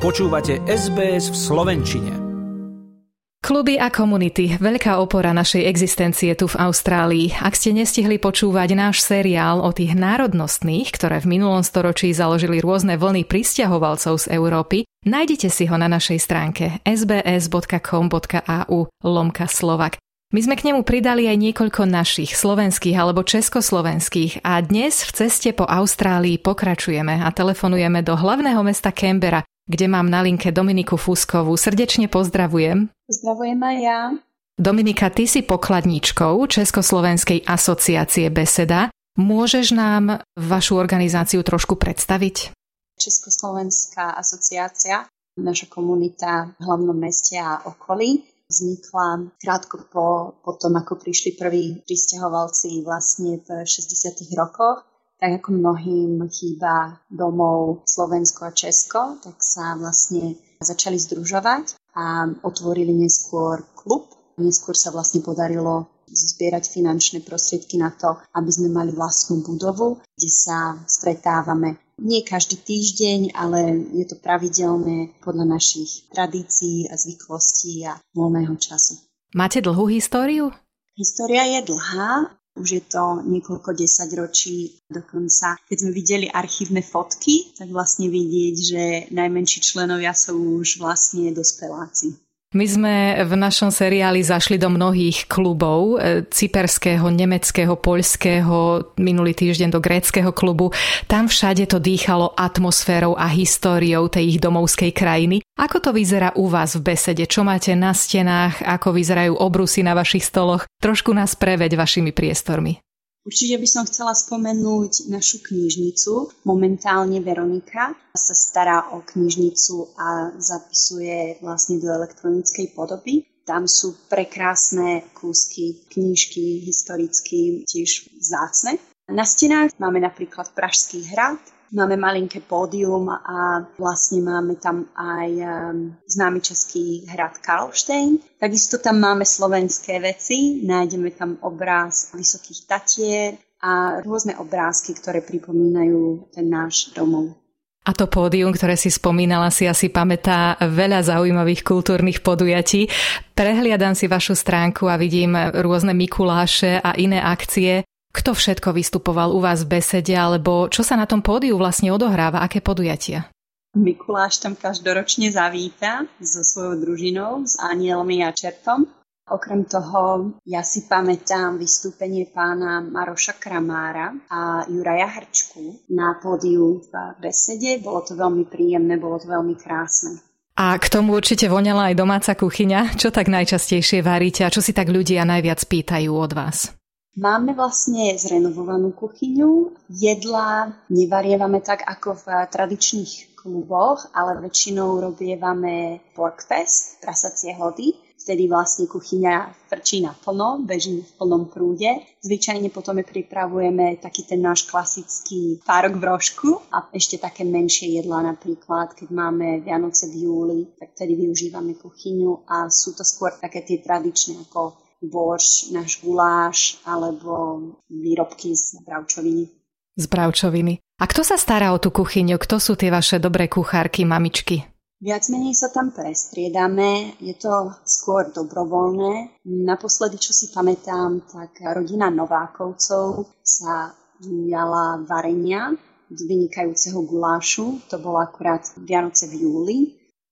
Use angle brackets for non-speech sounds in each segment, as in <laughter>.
Počúvate SBS v Slovenčine. Kluby a komunity, veľká opora našej existencie tu v Austrálii. Ak ste nestihli počúvať náš seriál o tých národnostných, ktoré v minulom storočí založili rôzne vlny pristahovalcov z Európy, nájdete si ho na našej stránke sbs.com.au lomka Slovak. My sme k nemu pridali aj niekoľko našich, slovenských alebo československých a dnes v ceste po Austrálii pokračujeme a telefonujeme do hlavného mesta Canberra, kde mám na linke Dominiku Fuskovú. Srdečne pozdravujem. Pozdravujem aj ja. Dominika, ty si pokladníčkou Československej asociácie Beseda. Môžeš nám vašu organizáciu trošku predstaviť? Československá asociácia, naša komunita v hlavnom meste a okolí, vznikla krátko po, po tom, ako prišli prví pristahovalci vlastne v 60. rokoch tak ako mnohým chýba domov Slovensko a Česko, tak sa vlastne začali združovať a otvorili neskôr klub. Neskôr sa vlastne podarilo zbierať finančné prostriedky na to, aby sme mali vlastnú budovu, kde sa stretávame nie každý týždeň, ale je to pravidelné podľa našich tradícií a zvyklostí a voľného času. Máte dlhú históriu? História je dlhá. Už je to niekoľko desaťročí dokonca. Keď sme videli archívne fotky, tak vlastne vidieť, že najmenší členovia sú už vlastne dospeláci. My sme v našom seriáli zašli do mnohých klubov, e, cyperského, nemeckého, poľského, minulý týždeň do gréckého klubu. Tam všade to dýchalo atmosférou a históriou tej ich domovskej krajiny. Ako to vyzerá u vás v besede? Čo máte na stenách? Ako vyzerajú obrusy na vašich stoloch? Trošku nás preveď vašimi priestormi. Určite by som chcela spomenúť našu knižnicu. Momentálne Veronika sa stará o knižnicu a zapisuje vlastne do elektronickej podoby. Tam sú prekrásne kúsky, knižky, historicky tiež zácne. Na stenách máme napríklad Pražský hrad, Máme malinké pódium a vlastne máme tam aj um, známy český hrad Karlštejn. Takisto tam máme slovenské veci, nájdeme tam obráz Vysokých Tatier a rôzne obrázky, ktoré pripomínajú ten náš domov. A to pódium, ktoré si spomínala, si asi pamätá veľa zaujímavých kultúrnych podujatí. Prehliadam si vašu stránku a vidím rôzne Mikuláše a iné akcie. Kto všetko vystupoval u vás v besede, alebo čo sa na tom pódiu vlastne odohráva, aké podujatia? Mikuláš tam každoročne zavíta so svojou družinou, s anielmi a čertom. Okrem toho, ja si pamätám vystúpenie pána Maroša Kramára a Juraja Hrčku na pódiu v besede. Bolo to veľmi príjemné, bolo to veľmi krásne. A k tomu určite voňala aj domáca kuchyňa. Čo tak najčastejšie varíte a čo si tak ľudia najviac pýtajú od vás? Máme vlastne zrenovovanú kuchyňu. Jedla nevarievame tak ako v tradičných kluboch, ale väčšinou robievame porkfest, prasacie hody. Vtedy vlastne kuchyňa frčí naplno, beží v plnom prúde. Zvyčajne potom pripravujeme taký ten náš klasický párok v rožku a ešte také menšie jedlá napríklad, keď máme Vianoce v júli, tak vtedy využívame kuchyňu a sú to skôr také tie tradičné ako borš, náš guláš alebo výrobky z bravčoviny. Z bravčoviny. A kto sa stará o tú kuchyňu? Kto sú tie vaše dobré kuchárky, mamičky? Viac menej sa tam prestriedame, je to skôr dobrovoľné. Naposledy, čo si pamätám, tak rodina Novákovcov sa ujala varenia vynikajúceho gulášu. To bolo akurát Vianoce v júli.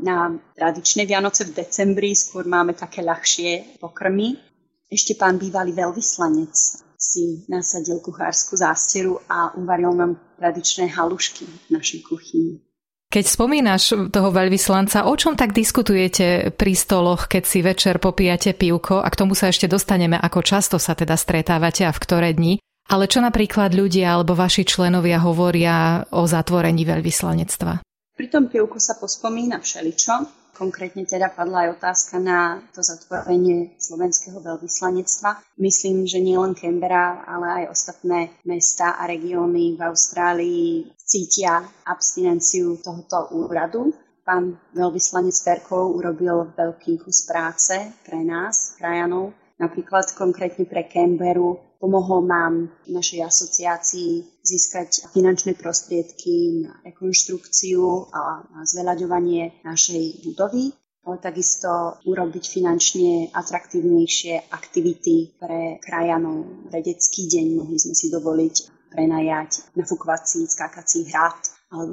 Na tradičné Vianoce v decembri skôr máme také ľahšie pokrmy. Ešte pán bývalý veľvyslanec si nasadil kuchárskú zásteru a uvaril nám tradičné halušky v našej kuchyni. Keď spomínaš toho veľvyslanca, o čom tak diskutujete pri stoloch, keď si večer popíjate pivko a k tomu sa ešte dostaneme, ako často sa teda stretávate a v ktoré dni. Ale čo napríklad ľudia alebo vaši členovia hovoria o zatvorení veľvyslanectva? Pri tom pivku sa pospomína všeličo, Konkrétne teda padla aj otázka na to zatvorenie slovenského veľvyslanectva. Myslím, že nielen Canberra, ale aj ostatné mesta a regióny v Austrálii cítia abstinenciu tohoto úradu. Pán veľvyslanec Ferkov urobil veľký kus práce pre nás, krajanov, napríklad konkrétne pre Canberru Pomohol nám našej asociácii získať finančné prostriedky na rekonštrukciu a na zveľaďovanie našej budovy, ale takisto urobiť finančne atraktívnejšie aktivity pre krajanov. Vedecký deň mohli sme si dovoliť prenajať nafúkovací skákací hrad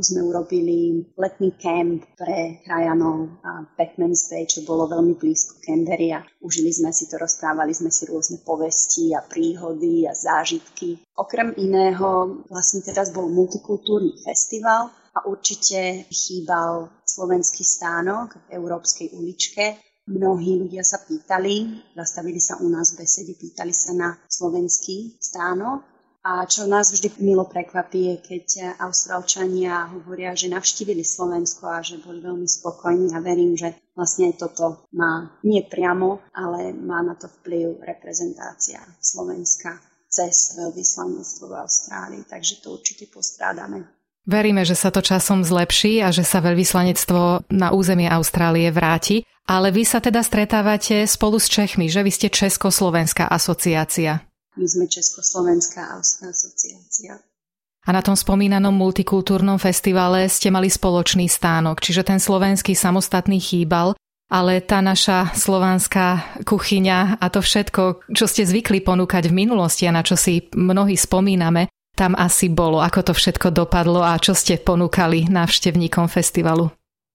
sme urobili letný kemp pre krajanov Batman's Day, čo bolo veľmi blízko Canberry a užili sme si to, rozprávali sme si rôzne povesti a príhody a zážitky. Okrem iného vlastne teraz bol multikultúrny festival a určite chýbal slovenský stánok v Európskej uličke, Mnohí ľudia sa pýtali, zastavili sa u nás v besede, pýtali sa na slovenský stánok a čo nás vždy milo prekvapí je, keď Austrálčania hovoria, že navštívili Slovensko a že boli veľmi spokojní a verím, že vlastne aj toto má nie priamo, ale má na to vplyv reprezentácia Slovenska cez veľvyslanectvo v Austrálii, takže to určite postrádame. Veríme, že sa to časom zlepší a že sa veľvyslanectvo na územie Austrálie vráti, ale vy sa teda stretávate spolu s Čechmi, že vy ste Československá asociácia. My sme Československá asociácia. A na tom spomínanom multikultúrnom festivale ste mali spoločný stánok, čiže ten slovenský samostatný chýbal, ale tá naša slovanská kuchyňa a to všetko, čo ste zvykli ponúkať v minulosti a na čo si mnohí spomíname, tam asi bolo, ako to všetko dopadlo a čo ste ponúkali návštevníkom festivalu.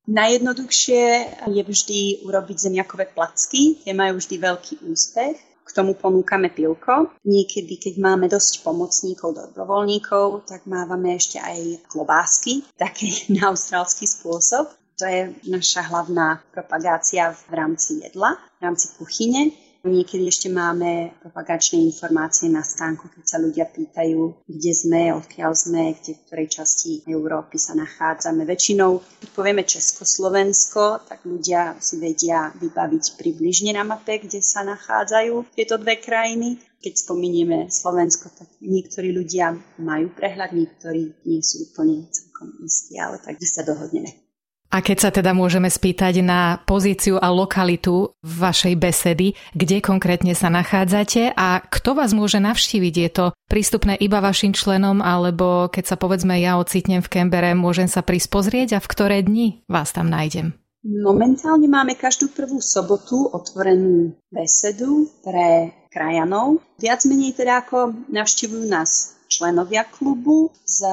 Najjednoduchšie je vždy urobiť zemiakové placky, tie majú vždy veľký úspech k tomu ponúkame pilko. Niekedy, keď máme dosť pomocníkov, dobrovoľníkov, tak mávame ešte aj klobásky, taký na <laughs> austrálsky spôsob. To je naša hlavná propagácia v rámci jedla, v rámci kuchyne. Niekedy ešte máme propagačné informácie na stánku, keď sa ľudia pýtajú, kde sme, odkiaľ sme, kde v ktorej časti Európy sa nachádzame. Väčšinou, keď povieme Československo, tak ľudia si vedia vybaviť približne na mape, kde sa nachádzajú tieto dve krajiny. Keď spomínieme Slovensko, tak niektorí ľudia majú prehľad, niektorí nie sú úplne celkom istí, ale tak sa dohodneme. A keď sa teda môžeme spýtať na pozíciu a lokalitu vašej besedy, kde konkrétne sa nachádzate a kto vás môže navštíviť? Je to prístupné iba vašim členom alebo keď sa povedzme ja ocitnem v Kembere, môžem sa prísť pozrieť a v ktoré dni vás tam nájdem? Momentálne máme každú prvú sobotu otvorenú besedu pre krajanov. Viac menej teda ako navštívujú nás členovia klubu z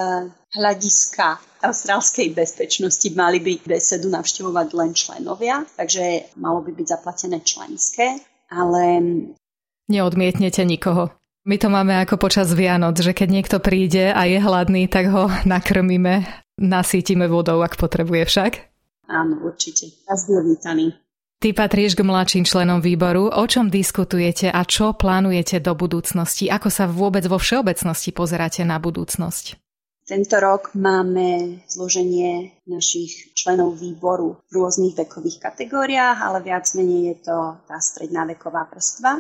hľadiska austrálskej bezpečnosti mali by besedu navštevovať len členovia, takže malo by byť zaplatené členské, ale... Neodmietnete nikoho. My to máme ako počas Vianoc, že keď niekto príde a je hladný, tak ho nakrmíme, nasítime vodou, ak potrebuje však. Áno, určite. A vítaný. Ty patríš k mladším členom výboru. O čom diskutujete a čo plánujete do budúcnosti? Ako sa vôbec vo všeobecnosti pozeráte na budúcnosť? Tento rok máme zloženie našich členov výboru v rôznych vekových kategóriách, ale viac menej je to tá stredná veková vrstva.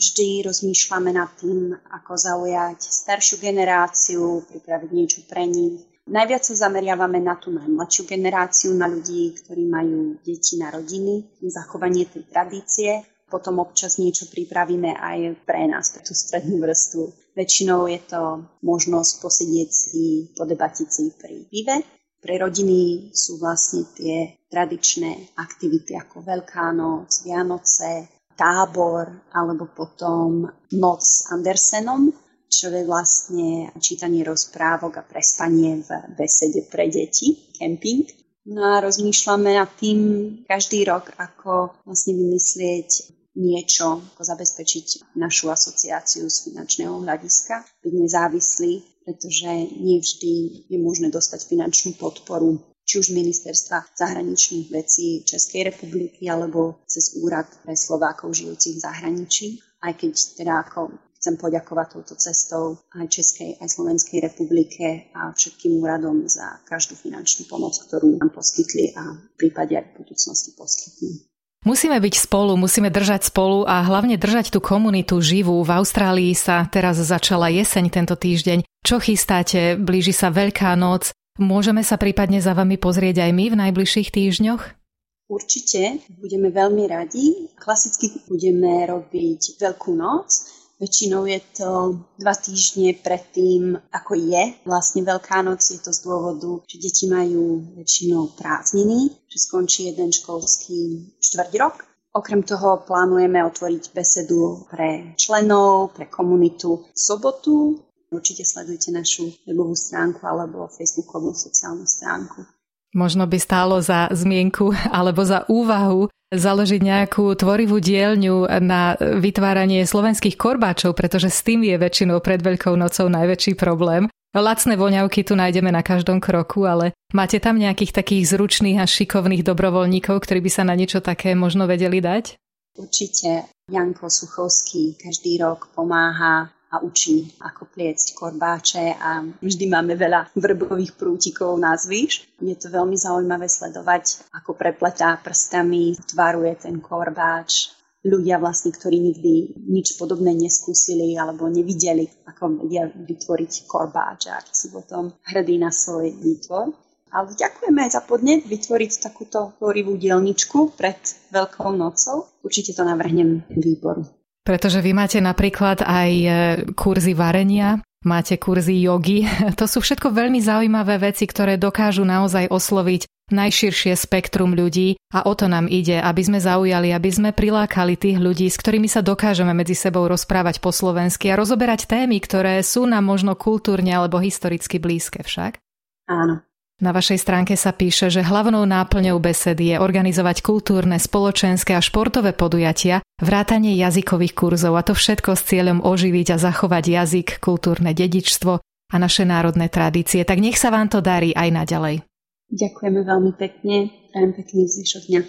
Vždy rozmýšľame nad tým, ako zaujať staršiu generáciu, pripraviť niečo pre nich, Najviac sa zameriavame na tú najmladšiu generáciu, na ľudí, ktorí majú deti na rodiny, zachovanie tej tradície. Potom občas niečo pripravíme aj pre nás, pre tú strednú vrstvu. Väčšinou je to možnosť posedieť si, podebatiť si pri pive. Pre rodiny sú vlastne tie tradičné aktivity ako Veľká noc, Vianoce, tábor alebo potom noc s Andersenom, čo je vlastne čítanie rozprávok a prespanie v besede pre deti, camping. No a rozmýšľame nad tým každý rok, ako vlastne vymyslieť niečo, ako zabezpečiť našu asociáciu z finančného hľadiska, byť nezávislý, pretože nie vždy je možné dostať finančnú podporu či už ministerstva zahraničných vecí Českej republiky alebo cez úrad pre Slovákov žijúcich v zahraničí. Aj keď teda ako Chcem poďakovať touto cestou aj Českej, aj Slovenskej republike a všetkým úradom za každú finančnú pomoc, ktorú nám poskytli a v prípade aj v budúcnosti poskytnú. Musíme byť spolu, musíme držať spolu a hlavne držať tú komunitu živú. V Austrálii sa teraz začala jeseň tento týždeň. Čo chystáte? Blíži sa Veľká noc. Môžeme sa prípadne za vami pozrieť aj my v najbližších týždňoch? Určite, budeme veľmi radi. Klasicky budeme robiť Veľkú noc, Väčšinou je to dva týždne predtým, ako je vlastne Veľká noc. Je to z dôvodu, že deti majú väčšinou prázdniny, že skončí jeden školský štvrť rok. Okrem toho plánujeme otvoriť besedu pre členov, pre komunitu v sobotu. Určite sledujte našu webovú stránku alebo facebookovú sociálnu stránku. Možno by stálo za zmienku alebo za úvahu založiť nejakú tvorivú dielňu na vytváranie slovenských korbáčov, pretože s tým je väčšinou pred Veľkou nocou najväčší problém. Lacné voňavky tu nájdeme na každom kroku, ale máte tam nejakých takých zručných a šikovných dobrovoľníkov, ktorí by sa na niečo také možno vedeli dať? Určite. Janko Suchovský každý rok pomáha a učí, ako pliecť korbáče a vždy máme veľa vrbových prútikov na zvyš. Je to veľmi zaujímavé sledovať, ako prepletá prstami, tvaruje ten korbáč. Ľudia vlastne, ktorí nikdy nič podobné neskúsili alebo nevideli, ako vedia vytvoriť korbáč a sú potom hrdí na svoj výtvor. Ale ďakujeme aj za podnet vytvoriť takúto tvorivú dielničku pred Veľkou nocou. Určite to navrhnem výboru. Pretože vy máte napríklad aj e, kurzy varenia, máte kurzy jogy. <laughs> To sú všetko veľmi zaujímavé veci, ktoré dokážu naozaj osloviť najširšie spektrum ľudí a o to nám ide, aby sme zaujali, aby sme prilákali tých ľudí, s ktorými sa dokážeme medzi sebou rozprávať po slovensky a rozoberať témy, ktoré sú nám možno kultúrne alebo historicky blízke však. Áno. Na vašej stránke sa píše, že hlavnou náplňou besedy je organizovať kultúrne, spoločenské a športové podujatia, vrátanie jazykových kurzov a to všetko s cieľom oživiť a zachovať jazyk, kultúrne dedičstvo a naše národné tradície. Tak nech sa vám to darí aj naďalej. Ďakujeme veľmi pekne. Prajem pekný zvyšok dňa.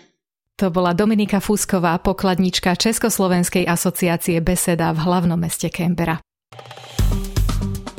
To bola Dominika Fúsková, pokladnička Československej asociácie Beseda v hlavnom meste Canberra.